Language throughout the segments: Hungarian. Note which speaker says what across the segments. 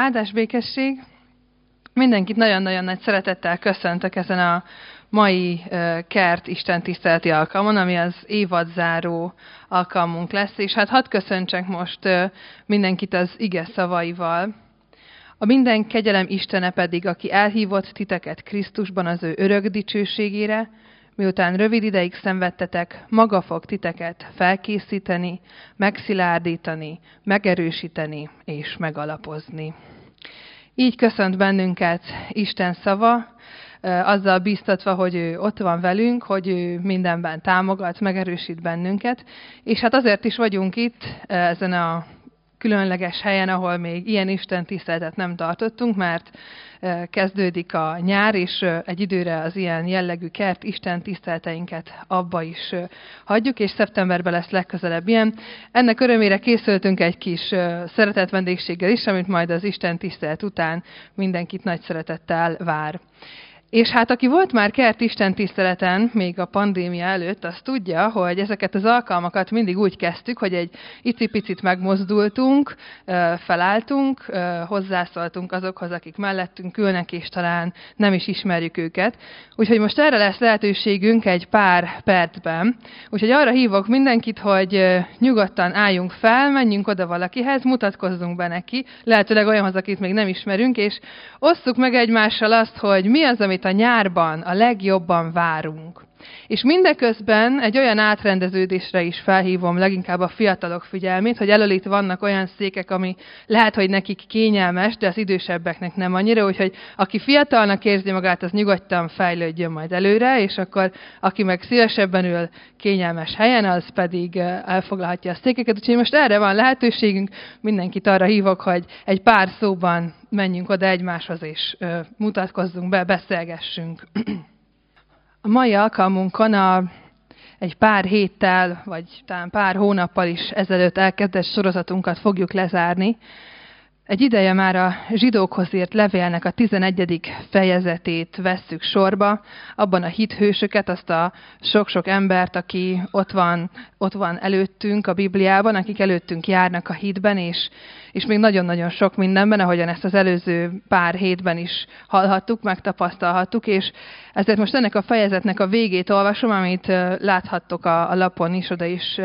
Speaker 1: Áldás békesség! Mindenkit nagyon-nagyon nagy szeretettel köszöntök ezen a mai kert Isten tiszteleti alkalmon, ami az évadzáró alkalmunk lesz, és hát hadd köszöntsek most mindenkit az ige szavaival. A minden kegyelem Istene pedig, aki elhívott titeket Krisztusban az ő örök dicsőségére, miután rövid ideig szenvedtetek, maga fog titeket felkészíteni, megszilárdítani, megerősíteni és megalapozni. Így köszönt bennünket Isten szava, azzal bíztatva, hogy ő ott van velünk, hogy ő mindenben támogat, megerősít bennünket. És hát azért is vagyunk itt ezen a különleges helyen, ahol még ilyen Isten tiszteletet nem tartottunk, mert kezdődik a nyár, és egy időre az ilyen jellegű kert Isten tiszteleteinket abba is hagyjuk, és szeptemberben lesz legközelebb ilyen. Ennek örömére készültünk egy kis szeretett vendégséggel is, amit majd az Isten tisztelet után mindenkit nagy szeretettel vár. És hát aki volt már kert Isten tiszteleten, még a pandémia előtt, az tudja, hogy ezeket az alkalmakat mindig úgy kezdtük, hogy egy icipicit megmozdultunk, felálltunk, hozzászóltunk azokhoz, akik mellettünk ülnek, és talán nem is ismerjük őket. Úgyhogy most erre lesz lehetőségünk egy pár percben. Úgyhogy arra hívok mindenkit, hogy nyugodtan álljunk fel, menjünk oda valakihez, mutatkozzunk be neki, lehetőleg olyanhoz, akit még nem ismerünk, és osszuk meg egymással azt, hogy mi az, amit a nyárban a legjobban várunk. És mindeközben egy olyan átrendeződésre is felhívom leginkább a fiatalok figyelmét, hogy elől vannak olyan székek, ami lehet, hogy nekik kényelmes, de az idősebbeknek nem annyira, úgyhogy aki fiatalnak érzi magát, az nyugodtan fejlődjön majd előre, és akkor aki meg szívesebben ül kényelmes helyen, az pedig elfoglalhatja a székeket. Úgyhogy most erre van lehetőségünk, mindenkit arra hívok, hogy egy pár szóban menjünk oda egymáshoz, és mutatkozzunk be, beszélgessünk. A mai alkalmunkon a, egy pár héttel, vagy talán pár hónappal is ezelőtt elkezdett sorozatunkat fogjuk lezárni. Egy ideje már a zsidókhoz írt levélnek a 11. fejezetét vesszük sorba, abban a hithősöket, azt a sok-sok embert, aki ott van, ott van előttünk a Bibliában, akik előttünk járnak a hitben, és, és még nagyon-nagyon sok mindenben, ahogyan ezt az előző pár hétben is hallhattuk, megtapasztalhattuk, és ezért most ennek a fejezetnek a végét olvasom, amit láthattok a, a lapon is, oda is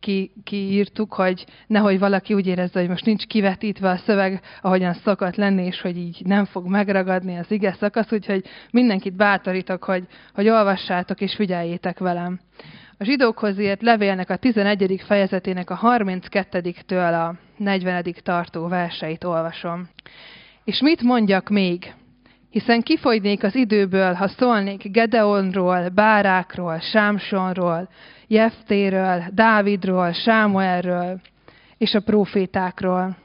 Speaker 1: ki, kiírtuk, hogy nehogy valaki úgy érezze, hogy most nincs kivetítve a szöveg, ahogyan szokott lenni, és hogy így nem fog megragadni az ige szakasz, úgyhogy mindenkit bátorítok, hogy, hogy olvassátok és figyeljétek velem. A zsidókhoz írt levélnek a 11. fejezetének a 32-től a 40. tartó verseit olvasom. És mit mondjak még? Hiszen kifogynék az időből, ha szólnék Gedeonról, Bárákról, Sámsonról, Jeftéről, Dávidról, Sámuelről és a profétákról.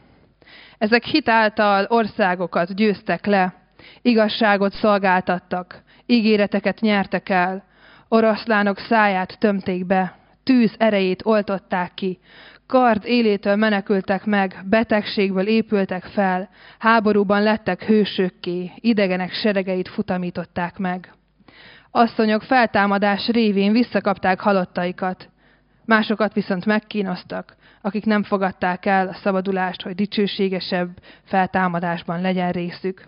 Speaker 1: Ezek hitáltal országokat győztek le, igazságot szolgáltattak, ígéreteket nyertek el, oroszlánok száját tömték be, tűz erejét oltották ki, kard élétől menekültek meg, betegségből épültek fel, háborúban lettek hősökké, idegenek seregeit futamították meg. Asszonyok feltámadás révén visszakapták halottaikat, másokat viszont megkínoztak, akik nem fogadták el a szabadulást, hogy dicsőségesebb feltámadásban legyen részük.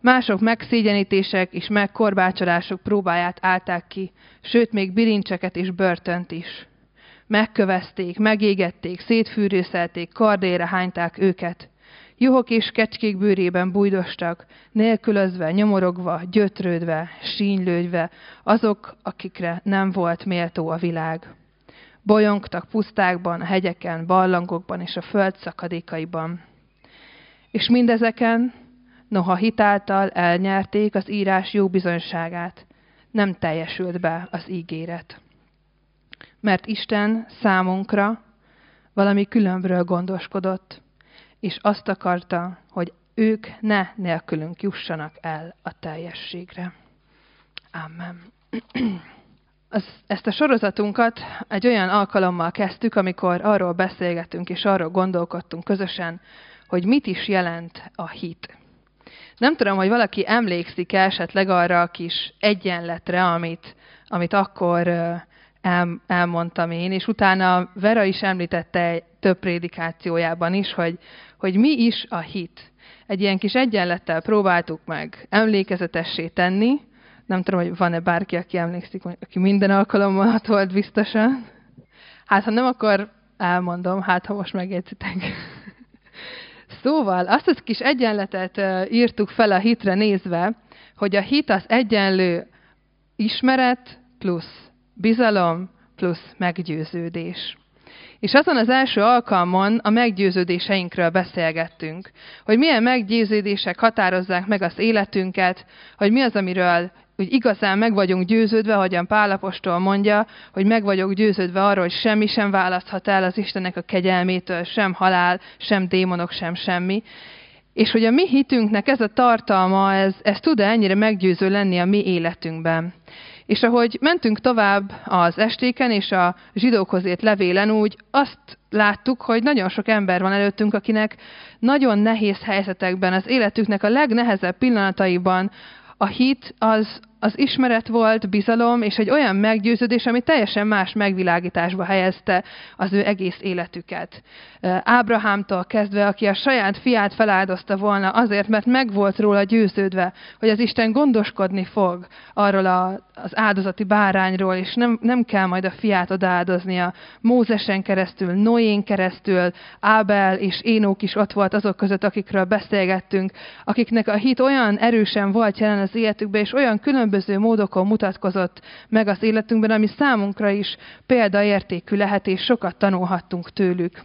Speaker 1: Mások megszégyenítések és megkorbácsolások próbáját állták ki, sőt még bilincseket és börtönt is. Megkövezték, megégették, szétfűrészelték, kardére hányták őket. Juhok és kecskék bőrében bújdostak, nélkülözve, nyomorogva, gyötrődve, sínylődve, azok, akikre nem volt méltó a világ. Bolyongtak pusztákban, hegyeken, barlangokban és a föld szakadékaiban. És mindezeken, noha hitáltal elnyerték az írás jó bizonyságát, nem teljesült be az ígéret. Mert Isten számunkra valami különbről gondoskodott, és azt akarta, hogy ők ne nélkülünk jussanak el a teljességre. Amen. Az, ezt a sorozatunkat egy olyan alkalommal kezdtük, amikor arról beszélgetünk és arról gondolkodtunk közösen, hogy mit is jelent a hit. Nem tudom, hogy valaki emlékszik -e esetleg arra a kis egyenletre, amit, amit akkor el, elmondtam én, és utána Vera is említette több prédikációjában is, hogy, hogy mi is a hit. egy ilyen kis egyenlettel próbáltuk meg emlékezetessé tenni. Nem tudom, hogy van-e bárki, aki emlékszik, aki minden alkalommal ott volt biztosan. Hát, ha nem, akkor elmondom, hát ha most megjegyzitek. Szóval azt az kis egyenletet írtuk fel a hitre nézve, hogy a hit az egyenlő ismeret plusz bizalom plusz meggyőződés. És azon az első alkalmon a meggyőződéseinkről beszélgettünk, hogy milyen meggyőződések határozzák meg az életünket, hogy mi az, amiről úgy igazán meg vagyunk győződve, ahogyan Pálapostól mondja, hogy meg vagyok győződve arról, hogy semmi sem választhat el az Istennek a kegyelmétől, sem halál, sem démonok, sem semmi. És hogy a mi hitünknek ez a tartalma, ez, ez tud-e ennyire meggyőző lenni a mi életünkben. És ahogy mentünk tovább az estéken és a zsidókhoz ért levélen, úgy azt láttuk, hogy nagyon sok ember van előttünk, akinek nagyon nehéz helyzetekben, az életüknek a legnehezebb pillanataiban a hit az, az ismeret volt, bizalom, és egy olyan meggyőződés, ami teljesen más megvilágításba helyezte az ő egész életüket. Ábrahámtól kezdve, aki a saját fiát feláldozta volna azért, mert meg volt róla győződve, hogy az Isten gondoskodni fog arról a, az áldozati bárányról, és nem, nem kell majd a fiát odaáldoznia. Mózesen keresztül, Noén keresztül, Ábel és Énók is ott volt azok között, akikről beszélgettünk, akiknek a hit olyan erősen volt jelen az életükben, és olyan különböző módokon mutatkozott meg az életünkben, ami számunkra is példaértékű lehet, és sokat tanulhattunk tőlük.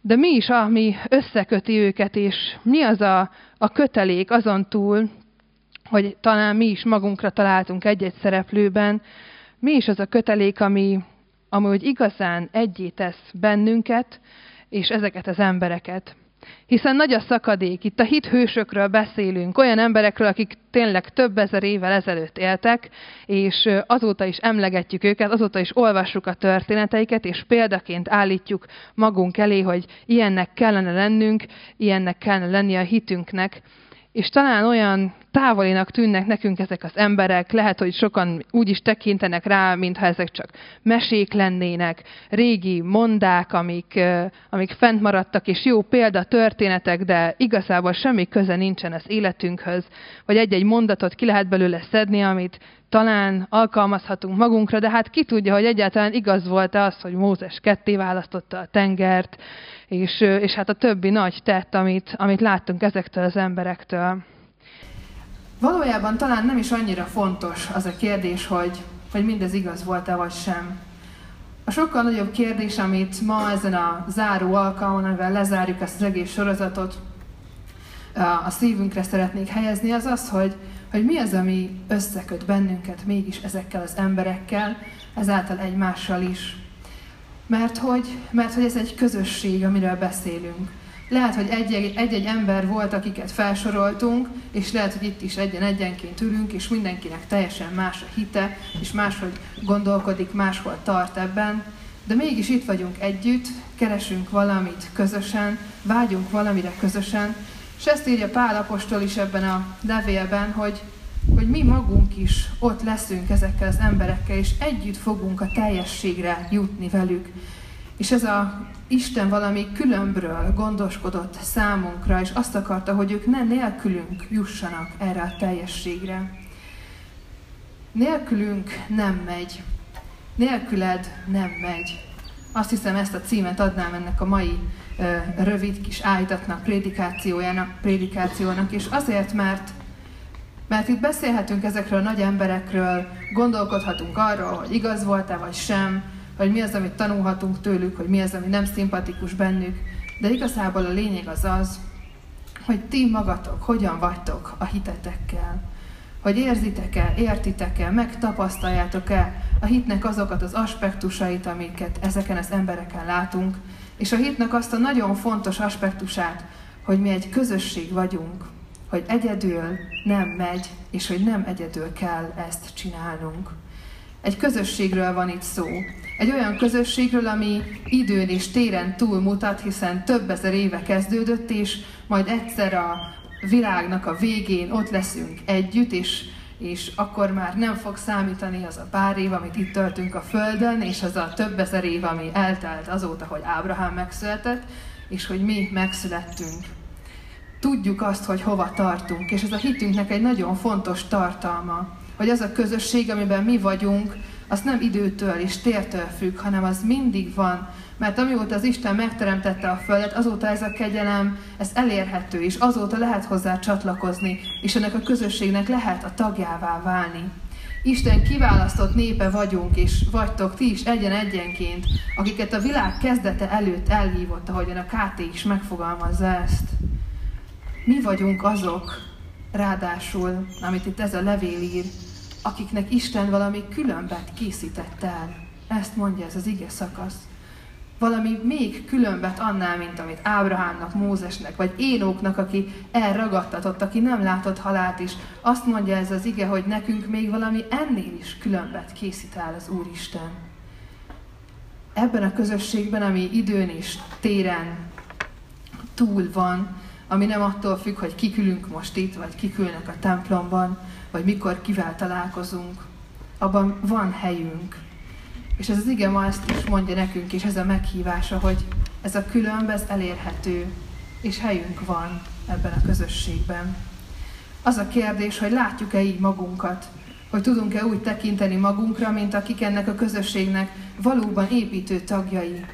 Speaker 1: De mi is, ami összeköti őket, és mi az a, a kötelék azon túl, hogy talán mi is magunkra találtunk egy-egy szereplőben, mi is az a kötelék, ami, ami hogy igazán egyé tesz bennünket, és ezeket az embereket. Hiszen nagy a szakadék, itt a hithősökről beszélünk, olyan emberekről, akik tényleg több ezer évvel ezelőtt éltek, és azóta is emlegetjük őket, azóta is olvassuk a történeteiket, és példaként állítjuk magunk elé, hogy ilyennek kellene lennünk, ilyennek kellene lenni a hitünknek. És talán olyan távolinak tűnnek nekünk ezek az emberek, lehet, hogy sokan úgy is tekintenek rá, mintha ezek csak mesék lennének, régi mondák, amik, amik fent maradtak, és jó példa történetek, de igazából semmi köze nincsen az életünkhöz, vagy egy-egy mondatot ki lehet belőle szedni, amit talán alkalmazhatunk magunkra, de hát ki tudja, hogy egyáltalán igaz volt-e az, hogy Mózes ketté választotta a tengert, és, és hát a többi nagy tett, amit, amit láttunk ezektől az emberektől. Valójában talán nem is annyira fontos az a kérdés, hogy, hogy mindez igaz volt-e vagy sem. A sokkal nagyobb kérdés, amit ma ezen a záró alkalmon, amivel lezárjuk ezt az egész sorozatot, a szívünkre szeretnék helyezni, az az, hogy, hogy mi az, ami összeköt bennünket mégis ezekkel az emberekkel, ezáltal egymással is. Mert hogy, mert hogy ez egy közösség, amiről beszélünk. Lehet, hogy egy-egy ember volt, akiket felsoroltunk, és lehet, hogy itt is egyen-egyenként ülünk, és mindenkinek teljesen más a hite, és máshogy gondolkodik, máshol tart ebben, de mégis itt vagyunk együtt, keresünk valamit közösen, vágyunk valamire közösen, és ezt írja Pál Apostol is ebben a levélben, hogy, hogy mi magunk is ott leszünk ezekkel az emberekkel, és együtt fogunk a teljességre jutni velük. És ez a Isten valami különbről gondoskodott számunkra, és azt akarta, hogy ők ne nélkülünk jussanak erre a teljességre. Nélkülünk nem megy. Nélküled nem megy. Azt hiszem, ezt a címet adnám ennek a mai ö, rövid kis állítatnak, prédikációjának, prédikációnak, és azért, mert mert itt beszélhetünk ezekről a nagy emberekről, gondolkodhatunk arról, hogy igaz volt-e vagy sem, vagy mi az, amit tanulhatunk tőlük, hogy mi az, ami nem szimpatikus bennük. De igazából a lényeg az az, hogy ti magatok hogyan vagytok a hitetekkel. Hogy érzitek-e, értitek-e, megtapasztaljátok-e a hitnek azokat az aspektusait, amiket ezeken az embereken látunk, és a hitnek azt a nagyon fontos aspektusát, hogy mi egy közösség vagyunk, hogy egyedül nem megy, és hogy nem egyedül kell ezt csinálnunk. Egy közösségről van itt szó. Egy olyan közösségről, ami időn és téren túlmutat, hiszen több ezer éve kezdődött, és majd egyszer a világnak a végén ott leszünk együtt, és, és akkor már nem fog számítani az a pár év, amit itt töltünk a Földön, és az a több ezer év, ami eltelt azóta, hogy Ábrahám megszületett, és hogy mi megszülettünk. Tudjuk azt, hogy hova tartunk, és ez a hitünknek egy nagyon fontos tartalma, hogy az a közösség, amiben mi vagyunk, az nem időtől és tértől függ, hanem az mindig van, mert amióta az Isten megteremtette a Földet, azóta ez a kegyelem, ez elérhető, és azóta lehet hozzá csatlakozni, és ennek a közösségnek lehet a tagjává válni. Isten kiválasztott népe vagyunk, és vagytok ti is egyen-egyenként, akiket a világ kezdete előtt elhívott, ahogyan a KT is megfogalmazza ezt. Mi vagyunk azok, ráadásul, amit itt ez a levél ír, akiknek Isten valami különbet készített el. Ezt mondja ez az ige szakasz valami még különbet annál, mint amit Ábrahámnak, Mózesnek, vagy Énóknak, aki elragadtatott, aki nem látott halált is. Azt mondja ez az ige, hogy nekünk még valami ennél is különbet készít el az Úristen. Ebben a közösségben, ami időn és téren túl van, ami nem attól függ, hogy kikülünk most itt, vagy kikülnek a templomban, vagy mikor kivel találkozunk, abban van helyünk, és ez az ige ma ezt is mondja nekünk, és ez a meghívása, hogy ez a különb, ez elérhető, és helyünk van ebben a közösségben. Az a kérdés, hogy látjuk-e így magunkat, hogy tudunk-e úgy tekinteni magunkra, mint akik ennek a közösségnek valóban építő tagjai.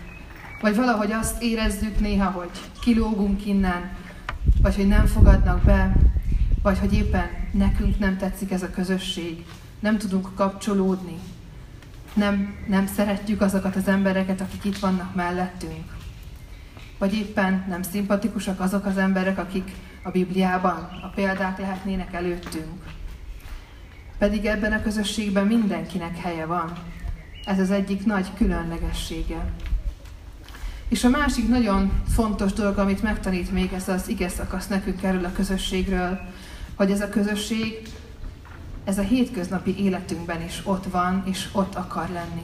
Speaker 1: Vagy valahogy azt érezzük néha, hogy kilógunk innen, vagy hogy nem fogadnak be, vagy hogy éppen nekünk nem tetszik ez a közösség, nem tudunk kapcsolódni, nem, nem szeretjük azokat az embereket, akik itt vannak mellettünk. Vagy éppen nem szimpatikusak azok az emberek, akik a Bibliában a példák lehetnének előttünk. Pedig ebben a közösségben mindenkinek helye van. Ez az egyik nagy különlegessége. És a másik nagyon fontos dolog, amit megtanít még ez az ige szakasz nekünk erről a közösségről, hogy ez a közösség ez a hétköznapi életünkben is ott van, és ott akar lenni.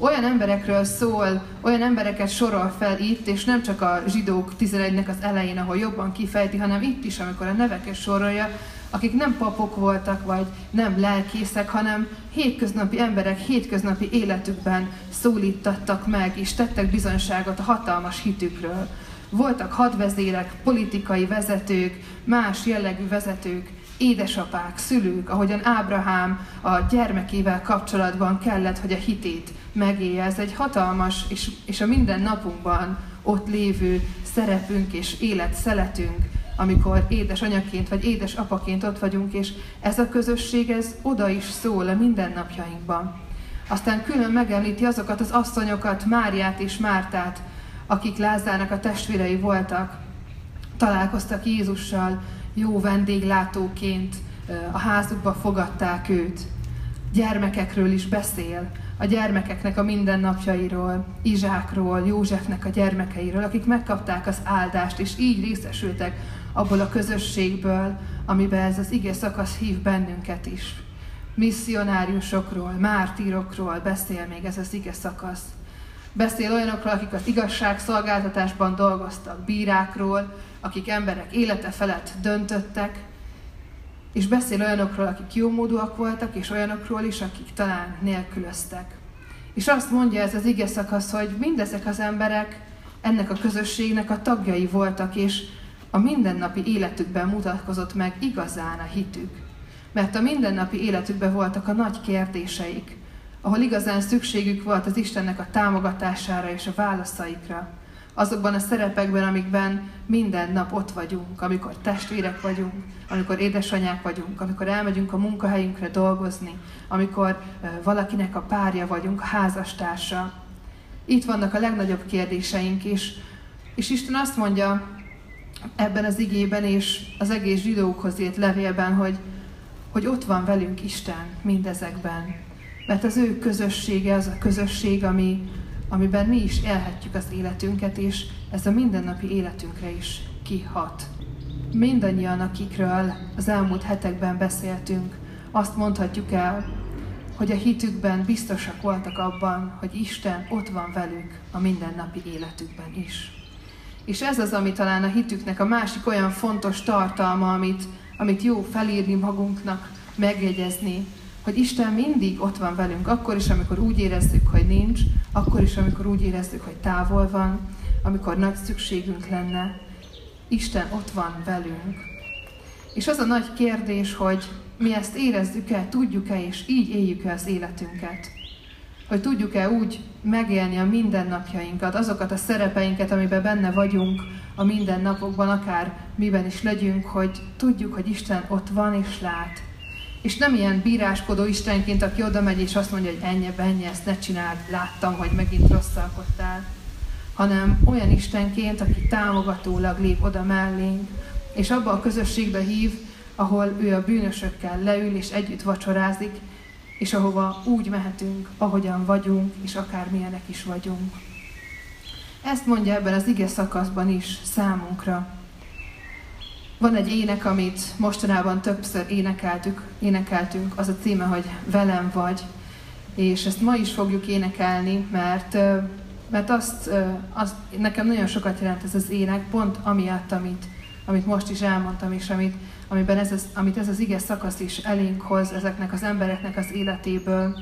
Speaker 1: Olyan emberekről szól, olyan embereket sorol fel itt, és nem csak a zsidók 11-nek az elején, ahol jobban kifejti, hanem itt is, amikor a neveket sorolja, akik nem papok voltak, vagy nem lelkészek, hanem hétköznapi emberek hétköznapi életükben szólítattak meg, és tettek bizonyságot a hatalmas hitükről. Voltak hadvezérek, politikai vezetők, más jellegű vezetők, édesapák, szülők, ahogyan Ábrahám a gyermekével kapcsolatban kellett, hogy a hitét megélje. Ez egy hatalmas és, és a minden napunkban ott lévő szerepünk és életszeletünk, amikor édesanyaként vagy édesapaként ott vagyunk, és ez a közösség, ez oda is szól a mindennapjainkban. Aztán külön megemlíti azokat az asszonyokat, Máriát és Mártát, akik Lázárnak a testvérei voltak, találkoztak Jézussal, jó vendéglátóként a házukba fogadták őt. Gyermekekről is beszél, a gyermekeknek a mindennapjairól, Izsákról, Józsefnek a gyermekeiről, akik megkapták az áldást, és így részesültek abból a közösségből, amiben ez az ige szakasz hív bennünket is. Misszionáriusokról, mártírokról beszél még ez az ige szakasz. Beszél olyanokról, akik az igazságszolgáltatásban dolgoztak, bírákról, akik emberek élete felett döntöttek, és beszél olyanokról, akik jómódúak voltak, és olyanokról is, akik talán nélkülöztek. És azt mondja ez az ige szakasz, hogy mindezek az emberek ennek a közösségnek a tagjai voltak, és a mindennapi életükben mutatkozott meg igazán a hitük. Mert a mindennapi életükben voltak a nagy kérdéseik, ahol igazán szükségük volt az Istennek a támogatására és a válaszaikra azokban a szerepekben, amikben minden nap ott vagyunk, amikor testvérek vagyunk, amikor édesanyák vagyunk, amikor elmegyünk a munkahelyünkre dolgozni, amikor valakinek a párja vagyunk, a házastársa. Itt vannak a legnagyobb kérdéseink is, és Isten azt mondja ebben az igében és az egész zsidókhoz írt levélben, hogy, hogy ott van velünk Isten mindezekben. Mert az ő közössége az a közösség, ami, amiben mi is élhetjük az életünket, és ez a mindennapi életünkre is kihat. Mindannyian, akikről az elmúlt hetekben beszéltünk, azt mondhatjuk el, hogy a hitükben biztosak voltak abban, hogy Isten ott van velük a mindennapi életükben is. És ez az, ami talán a hitüknek a másik olyan fontos tartalma, amit, amit jó felírni magunknak, megjegyezni, hogy Isten mindig ott van velünk, akkor is, amikor úgy érezzük, hogy nincs, akkor is, amikor úgy érezzük, hogy távol van, amikor nagy szükségünk lenne. Isten ott van velünk. És az a nagy kérdés, hogy mi ezt érezzük-e, tudjuk-e, és így éljük-e az életünket. Hogy tudjuk-e úgy megélni a mindennapjainkat, azokat a szerepeinket, amiben benne vagyunk a mindennapokban, akár miben is legyünk, hogy tudjuk, hogy Isten ott van és lát. És nem ilyen bíráskodó Istenként, aki oda megy és azt mondja, hogy ennyi, ennyi, ezt ne csináld, láttam, hogy megint rosszalkodtál. Hanem olyan Istenként, aki támogatólag lép oda mellénk, és abba a közösségbe hív, ahol ő a bűnösökkel leül és együtt vacsorázik, és ahova úgy mehetünk, ahogyan vagyunk, és akármilyenek is vagyunk. Ezt mondja ebben az ige szakaszban is számunkra. Van egy ének, amit mostanában többször énekeltük, énekeltünk, az a címe, hogy Velem vagy, és ezt ma is fogjuk énekelni, mert, mert azt, azt, nekem nagyon sokat jelent ez az ének, pont amiatt, amit, amit most is elmondtam, és amit, amiben ez az, amit ez az ige szakasz is elénk hoz ezeknek az embereknek az életéből,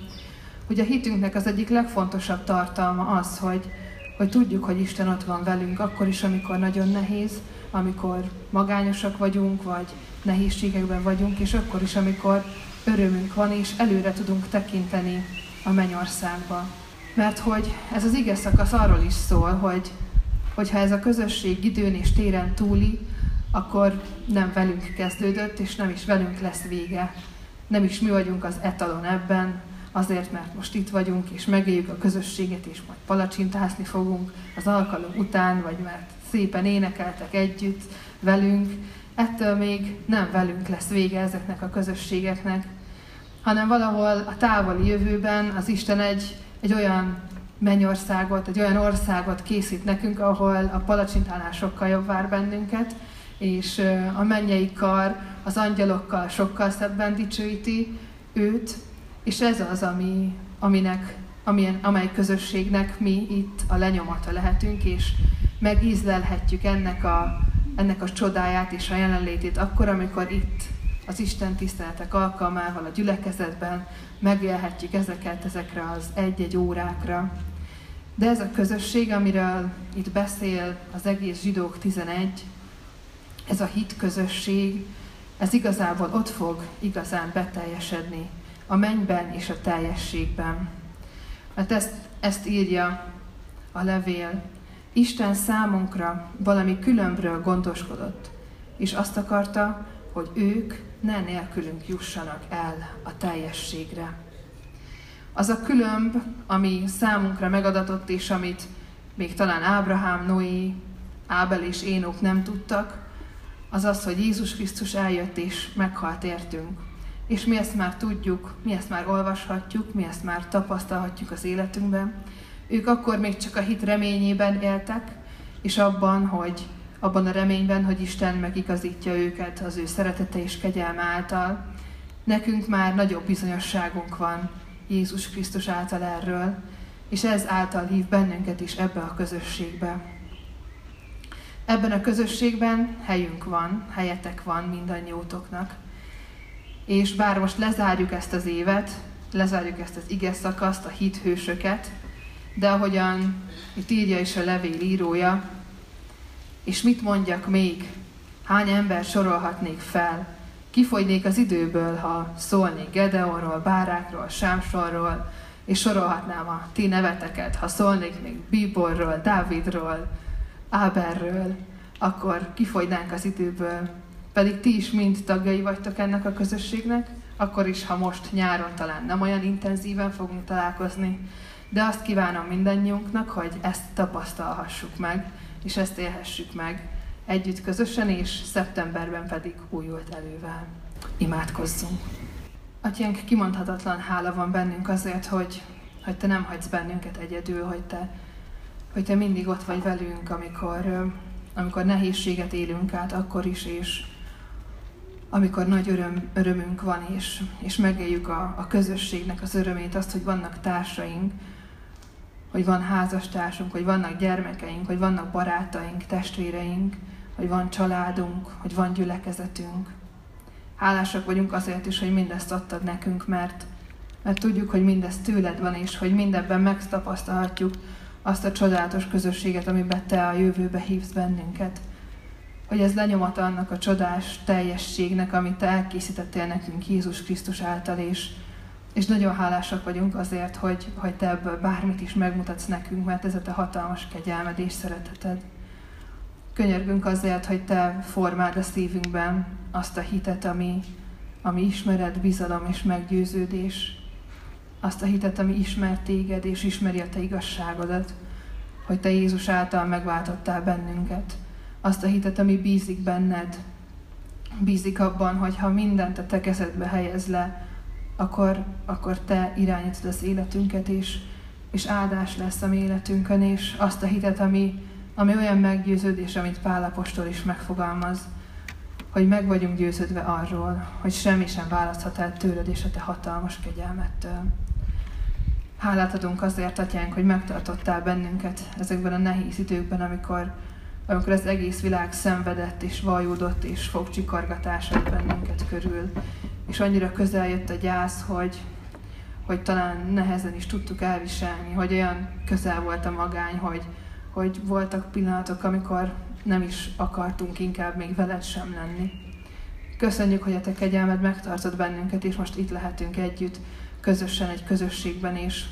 Speaker 1: hogy a hitünknek az egyik legfontosabb tartalma az, hogy, hogy tudjuk, hogy Isten ott van velünk, akkor is, amikor nagyon nehéz, amikor magányosak vagyunk, vagy nehézségekben vagyunk, és akkor is, amikor örömünk van, és előre tudunk tekinteni a mennyországba. Mert hogy ez az ige szakasz arról is szól, hogy hogyha ez a közösség időn és téren túli, akkor nem velünk kezdődött, és nem is velünk lesz vége. Nem is mi vagyunk az etalon ebben, azért, mert most itt vagyunk, és megéljük a közösséget, és majd palacsintázni fogunk az alkalom után, vagy mert szépen énekeltek együtt velünk, ettől még nem velünk lesz vége ezeknek a közösségeknek, hanem valahol a távoli jövőben az Isten egy, egy olyan mennyországot, egy olyan országot készít nekünk, ahol a palacsintálásokkal jobb vár bennünket, és a mennyei kar az angyalokkal sokkal szebben dicsőíti őt, és ez az, ami, aminek, amilyen, amely közösségnek mi itt a lenyomata lehetünk, és megízlelhetjük ennek a, ennek a csodáját és a jelenlétét akkor, amikor itt az Isten tiszteletek alkalmával a gyülekezetben megélhetjük ezeket ezekre az egy-egy órákra. De ez a közösség, amiről itt beszél az egész zsidók 11, ez a hit közösség, ez igazából ott fog igazán beteljesedni a mennyben és a teljességben. Mert ezt, ezt írja a levél. Isten számunkra valami különbről gondoskodott, és azt akarta, hogy ők ne nélkülünk jussanak el a teljességre. Az a különb, ami számunkra megadatott, és amit még talán Ábrahám, Noé, Ábel és Énok nem tudtak, az az, hogy Jézus Krisztus eljött és meghalt értünk. És mi ezt már tudjuk, mi ezt már olvashatjuk, mi ezt már tapasztalhatjuk az életünkben. Ők akkor még csak a hit reményében éltek, és abban, hogy abban a reményben, hogy Isten megigazítja őket az ő szeretete és kegyelme által. Nekünk már nagyobb bizonyosságunk van Jézus Krisztus által erről, és ez által hív bennünket is ebbe a közösségbe. Ebben a közösségben helyünk van, helyetek van mindannyiótoknak. És bár most lezárjuk ezt az évet, lezárjuk ezt az ige szakaszt, a hithősöket, de ahogyan itt írja is a levél írója, és mit mondjak még, hány ember sorolhatnék fel, kifogynék az időből, ha szólnék Gedeonról, Bárákról, Sámsorról, és sorolhatnám a ti neveteket, ha szólnék még Bíborról, Dávidról, Áberről, akkor kifogynánk az időből. Pedig ti is mind tagjai vagytok ennek a közösségnek, akkor is, ha most nyáron talán nem olyan intenzíven fogunk találkozni, de azt kívánom mindannyiunknak, hogy ezt tapasztalhassuk meg, és ezt élhessük meg együtt közösen, és szeptemberben pedig újult elővel. Imádkozzunk! Atyánk, kimondhatatlan hála van bennünk azért, hogy, hogy Te nem hagysz bennünket egyedül, hogy Te hogy Te mindig ott vagy velünk, amikor, amikor nehézséget élünk át, akkor is, és amikor nagy öröm, örömünk van, és, és megéljük a, a közösségnek az örömét, azt, hogy vannak társaink, hogy van házastársunk, hogy vannak gyermekeink, hogy vannak barátaink, testvéreink, hogy van családunk, hogy van gyülekezetünk. Hálásak vagyunk azért is, hogy mindezt adtad nekünk, mert, mert tudjuk, hogy mindezt tőled van, és hogy mindebben megtapasztalhatjuk, azt a csodálatos közösséget, amiben Te a jövőbe hívsz bennünket. hogy ez lenyomata annak a csodás teljességnek, amit Te elkészítettél nekünk Jézus Krisztus által, és, és nagyon hálásak vagyunk azért, hogy, hogy Te ebből bármit is megmutatsz nekünk, mert ez a Te hatalmas kegyelmed és szereteted. Könyörgünk azért, hogy Te formáld a szívünkben azt a hitet, ami, ami ismered, bizalom és meggyőződés, azt a hitet, ami ismer téged és ismeri a te igazságodat, hogy te Jézus által megváltottál bennünket. Azt a hitet, ami bízik benned, bízik abban, hogy ha mindent a te kezedbe helyez le, akkor, akkor te irányítod az életünket, és, és áldás lesz a mi életünkön, és azt a hitet, ami, ami olyan meggyőződés, amit Pálapostól is megfogalmaz, hogy meg vagyunk győződve arról, hogy semmi sem választhat el tőled és a te hatalmas kegyelmettől. Hálát adunk azért, Atyánk, hogy megtartottál bennünket ezekben a nehéz időkben, amikor, amikor az egész világ szenvedett és vajúdott és fogcsikargatásod bennünket körül. És annyira közel jött a gyász, hogy, hogy talán nehezen is tudtuk elviselni, hogy olyan közel volt a magány, hogy, hogy voltak pillanatok, amikor nem is akartunk inkább még veled sem lenni. Köszönjük, hogy a te kegyelmed megtartott bennünket, és most itt lehetünk együtt, közösen egy közösségben, és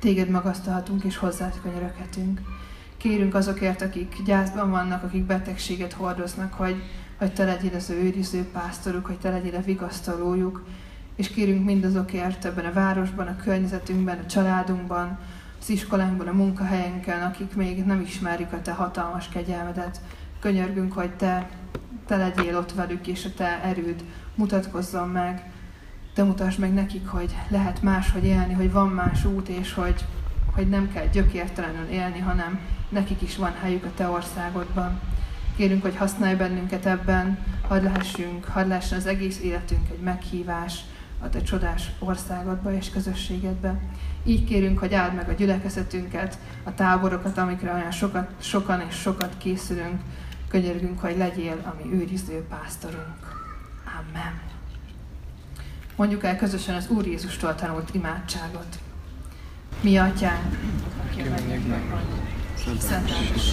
Speaker 1: téged magasztalhatunk, és hozzád könyöröghetünk. Kérünk azokért, akik gyászban vannak, akik betegséget hordoznak, hogy, hogy te legyél az őriző pásztoruk, hogy te legyél a vigasztalójuk, és kérünk mindazokért ebben a városban, a környezetünkben, a családunkban, az iskolánkban, a munkahelyenken, akik még nem ismerik a te hatalmas kegyelmedet. Könyörgünk, hogy te, te legyél ott velük, és a te erőd mutatkozzon meg. Te mutasd meg nekik, hogy lehet máshogy élni, hogy van más út, és hogy, hogy nem kell gyökértelenül élni, hanem nekik is van helyük a te országodban. Kérünk, hogy használj bennünket ebben, hadd lehessünk, hadd lehessen az egész életünk egy meghívás a te csodás országodba és közösségedbe. Így kérünk, hogy áld meg a gyülekezetünket, a táborokat, amikre olyan sokat, sokan és sokat készülünk. Könyörgünk, hogy legyél a mi őriző pásztorunk. Amen. Mondjuk el közösen az Úr Jézustól tanult imádságot. Mi atyánk, aki a mennyekben vagy, szenteltes,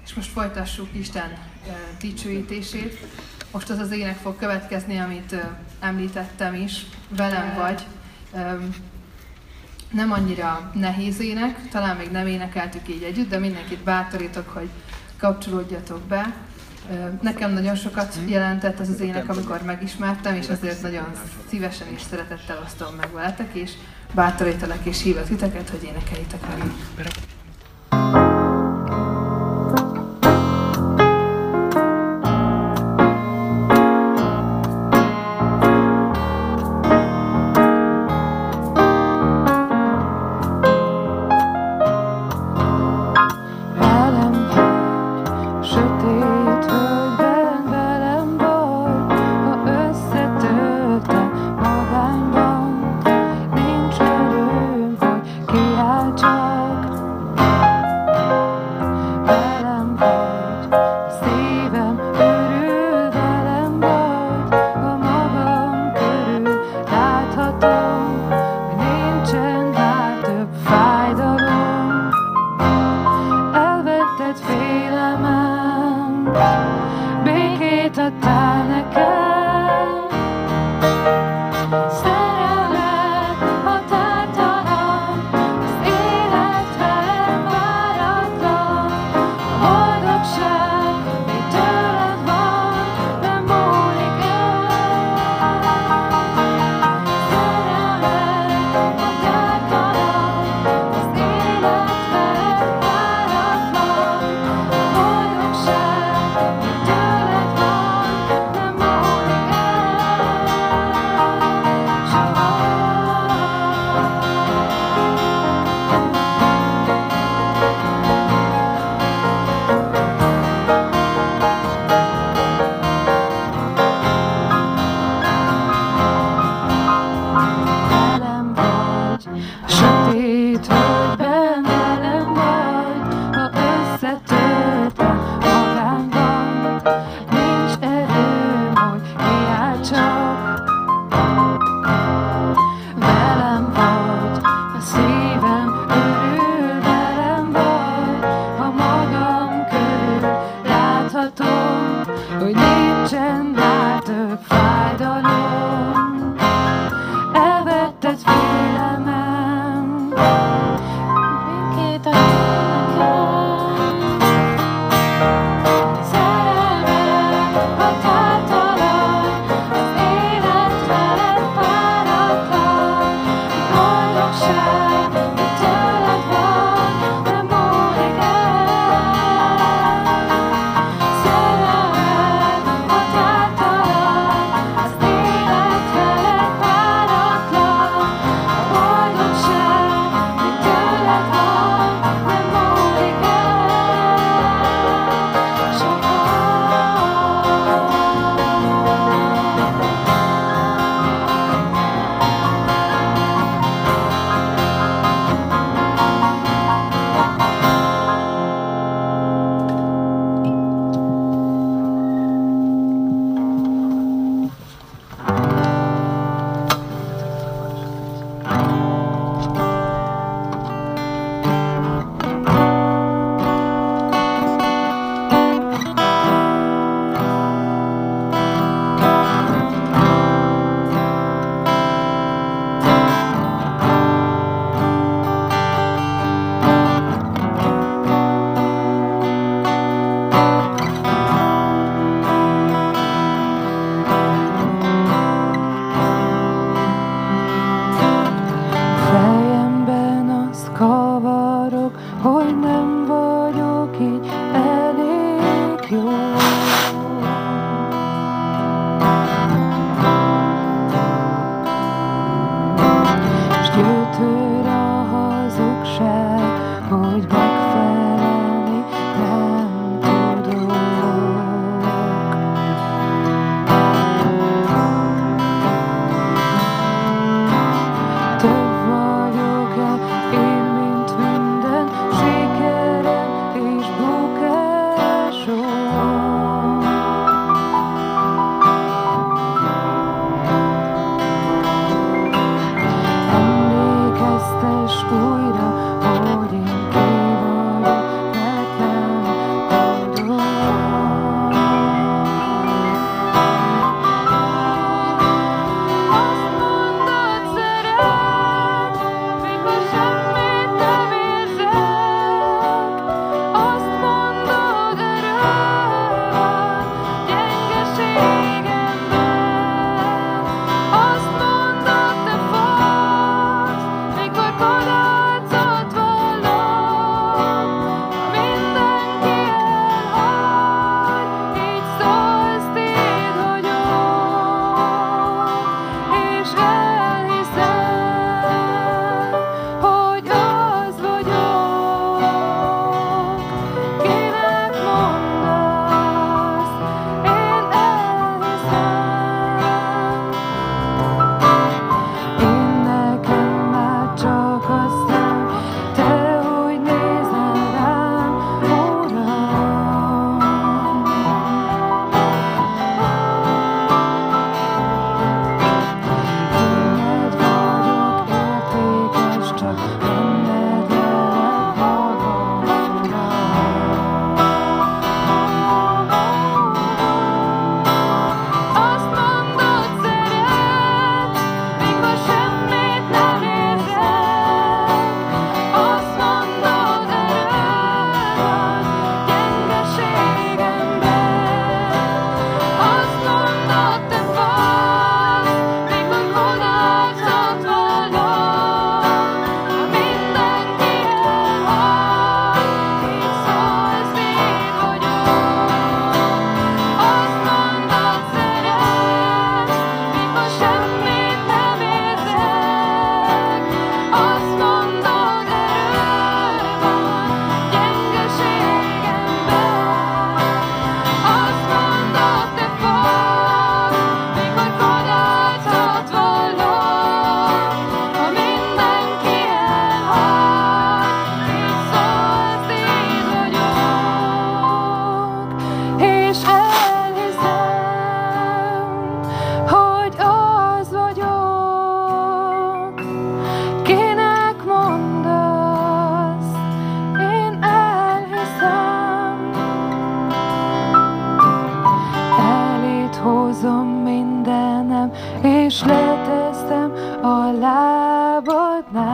Speaker 1: És most folytassuk Isten dicsőítését. Most az az ének fog következni, amit említettem is, velem vagy. Nem annyira nehéz ének, talán még nem énekeltük így együtt, de mindenkit bátorítok, hogy kapcsolódjatok be. Nekem nagyon sokat jelentett az az ének, amikor megismertem, és azért nagyon szívesen és szeretettel osztom meg veletek, és bátorítalak és hívok titeket, hogy énekeljétek velünk.
Speaker 2: talk.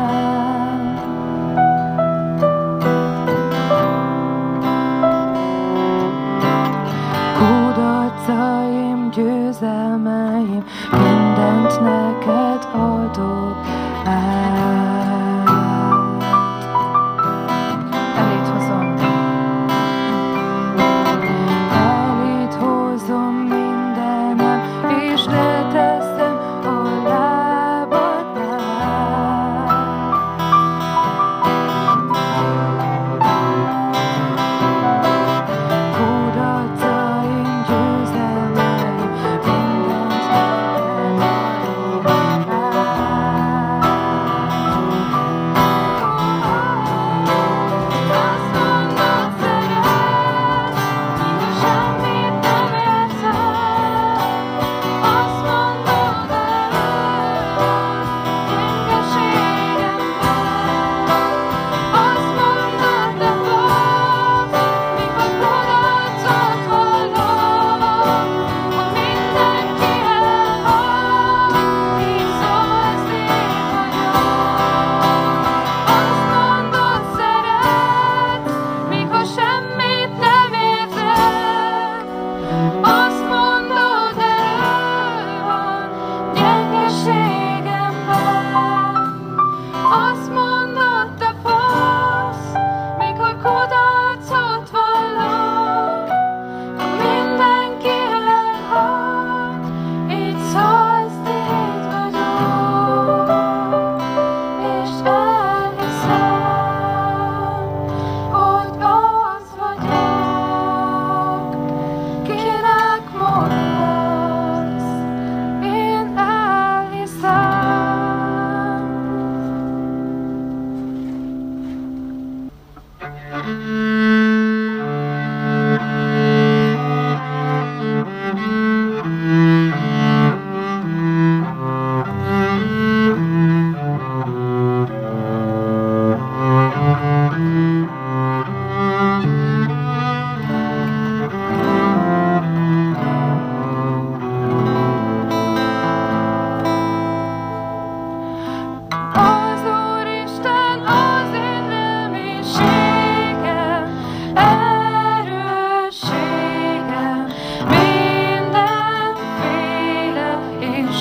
Speaker 2: now.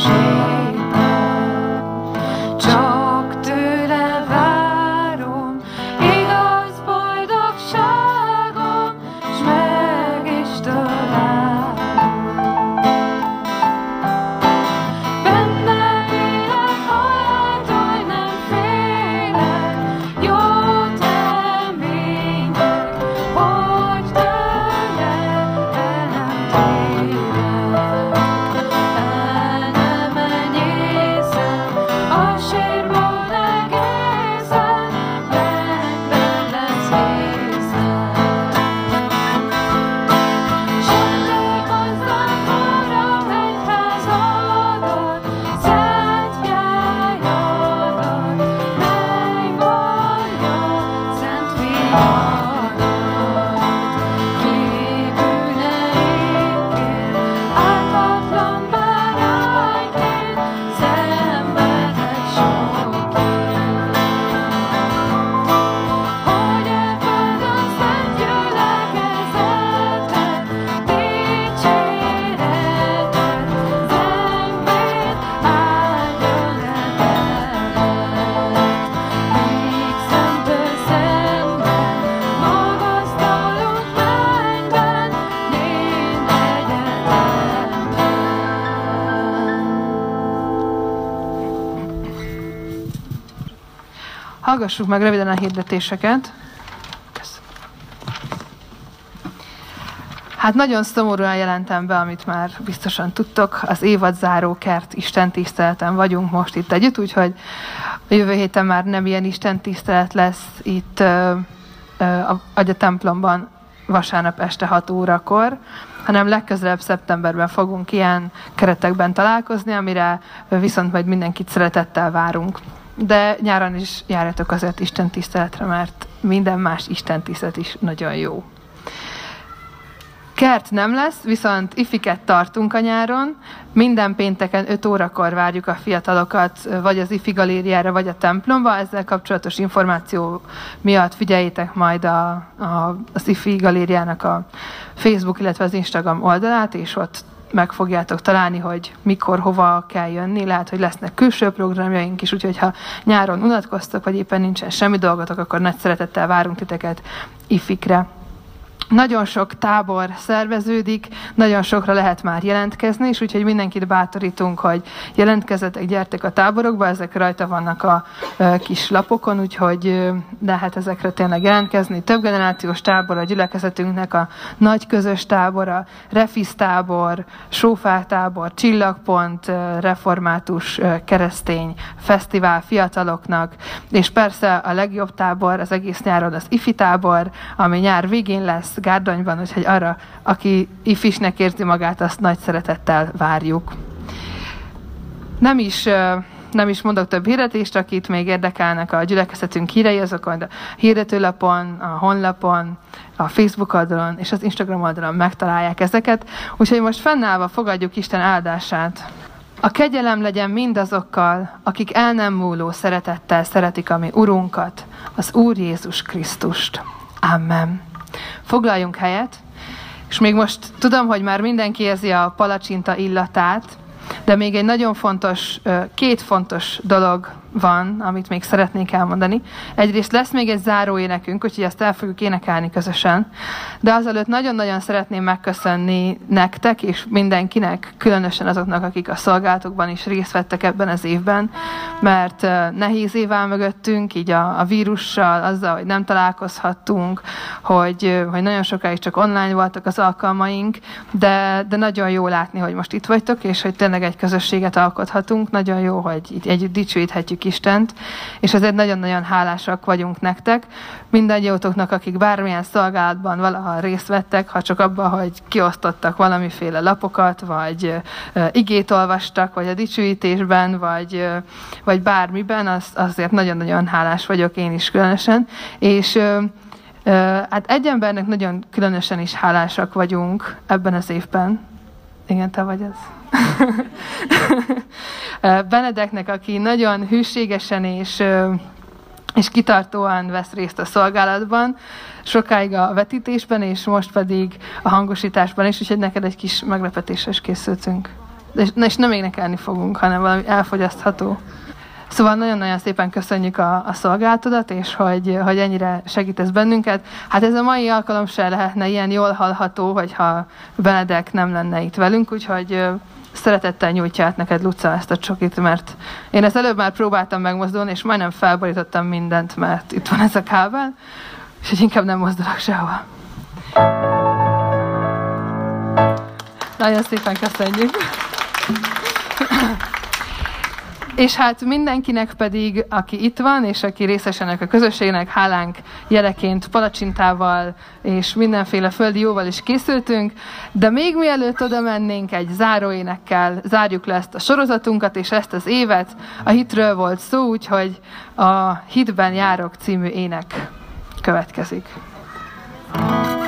Speaker 2: sun.
Speaker 1: Hallgassuk meg röviden a hirdetéseket. Hát nagyon szomorúan jelentem be, amit már biztosan tudtok. Az évadzáró kert Isten tiszteleten vagyunk most itt együtt, úgyhogy a jövő héten már nem ilyen Isten tisztelet lesz itt ö, a, a templomban vasárnap este 6 órakor, hanem legközelebb szeptemberben fogunk ilyen keretekben találkozni, amire viszont majd mindenkit szeretettel várunk de nyáron is járjatok azért Isten tiszteletre, mert minden más Isten tisztelet is nagyon jó. Kert nem lesz, viszont ifiket tartunk a nyáron. Minden pénteken 5 órakor várjuk a fiatalokat, vagy az ifi galériára, vagy a templomba. Ezzel kapcsolatos információ miatt figyeljétek majd a, a, az ifi galériának a Facebook, illetve az Instagram oldalát, és ott meg fogjátok találni, hogy mikor, hova kell jönni. Lehet, hogy lesznek külső programjaink is, úgyhogy ha nyáron unatkoztok, vagy éppen nincsen semmi dolgotok, akkor nagy szeretettel várunk titeket ifikre. Nagyon sok tábor szerveződik, nagyon sokra lehet már jelentkezni, és úgyhogy mindenkit bátorítunk, hogy jelentkezzetek, gyertek a táborokba, ezek rajta vannak a kis lapokon, úgyhogy lehet ezekre tényleg jelentkezni. Több generációs tábor a gyülekezetünknek, a nagy közös tábor, a Refisz tábor, Sófár tábor, Csillagpont, református keresztény fesztivál fiataloknak, és persze a legjobb tábor az egész nyáron az IFI tábor, ami nyár végén lesz, Gárdonyban, úgyhogy arra, aki ifisnek érzi magát, azt nagy szeretettel várjuk. Nem is, nem is mondok több hirdetést, akit még érdekelnek a gyülekezetünk hírei, azokon a hirdetőlapon, a honlapon, a Facebook oldalon és az Instagram oldalon megtalálják ezeket. Úgyhogy most fennállva fogadjuk Isten áldását. A kegyelem legyen mindazokkal, akik el nem múló szeretettel szeretik a mi Urunkat, az Úr Jézus Krisztust. Amen. Foglaljunk helyet, és még most tudom, hogy már mindenki érzi a palacsinta illatát, de még egy nagyon fontos, két fontos dolog van, amit még szeretnék elmondani. Egyrészt lesz még egy záró énekünk, úgyhogy ezt el fogjuk énekelni közösen. De azelőtt nagyon-nagyon szeretném megköszönni nektek és mindenkinek, különösen azoknak, akik a szolgálatokban is részt vettek ebben az évben, mert nehéz év áll mögöttünk, így a, a vírussal, azzal, hogy nem találkozhattunk, hogy, hogy nagyon sokáig csak online voltak az alkalmaink, de, de nagyon jó látni, hogy most itt vagytok, és hogy tényleg egy közösséget alkothatunk. Nagyon jó, hogy együtt dicsőíthetjük Istent, és ezért nagyon-nagyon hálásak vagyunk nektek. Mindannyiótoknak, akik bármilyen szolgálatban valaha részt vettek, ha csak abban, hogy kiosztottak valamiféle lapokat, vagy igét olvastak, vagy a dicsőítésben, vagy, vagy bármiben, az, azért nagyon-nagyon hálás vagyok én is különösen. És Hát egy embernek nagyon különösen is hálásak vagyunk ebben az évben. Igen, te vagy ez. Benedeknek, aki nagyon hűségesen és, és kitartóan vesz részt a szolgálatban, sokáig a vetítésben, és most pedig a hangosításban is, úgyhogy neked egy kis meglepetésre is készültünk. És, és nem énekelni fogunk, hanem valami elfogyasztható. Szóval nagyon-nagyon szépen köszönjük a, a szolgálatodat, és hogy, hogy ennyire segítesz bennünket. Hát ez a mai alkalom se lehetne ilyen jól hallható, hogyha Benedek nem lenne itt velünk, úgyhogy szeretettel nyújtja át neked Luca ezt a csokit, mert én ezt előbb már próbáltam megmozdulni, és majdnem felborítottam mindent, mert itt van ez a kábel, és hogy inkább nem mozdulok sehova. Nagyon szépen köszönjük! És hát mindenkinek pedig, aki itt van, és aki részes ennek a közösségnek, hálánk jeleként palacsintával és mindenféle földi jóval is készültünk, de még mielőtt oda mennénk, egy záróénekkel zárjuk le ezt a sorozatunkat és ezt az évet. A hitről volt szó, úgyhogy a Hitben járok című ének következik. Hitben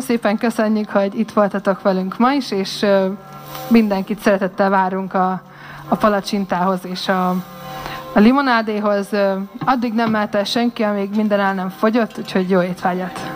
Speaker 1: Nagyon szépen köszönjük, hogy itt voltatok velünk ma is, és mindenkit szeretettel várunk a, a palacsintához és a, a limonádéhoz. Addig nem mehet el senki, amíg minden el nem fogyott, úgyhogy jó étvágyat!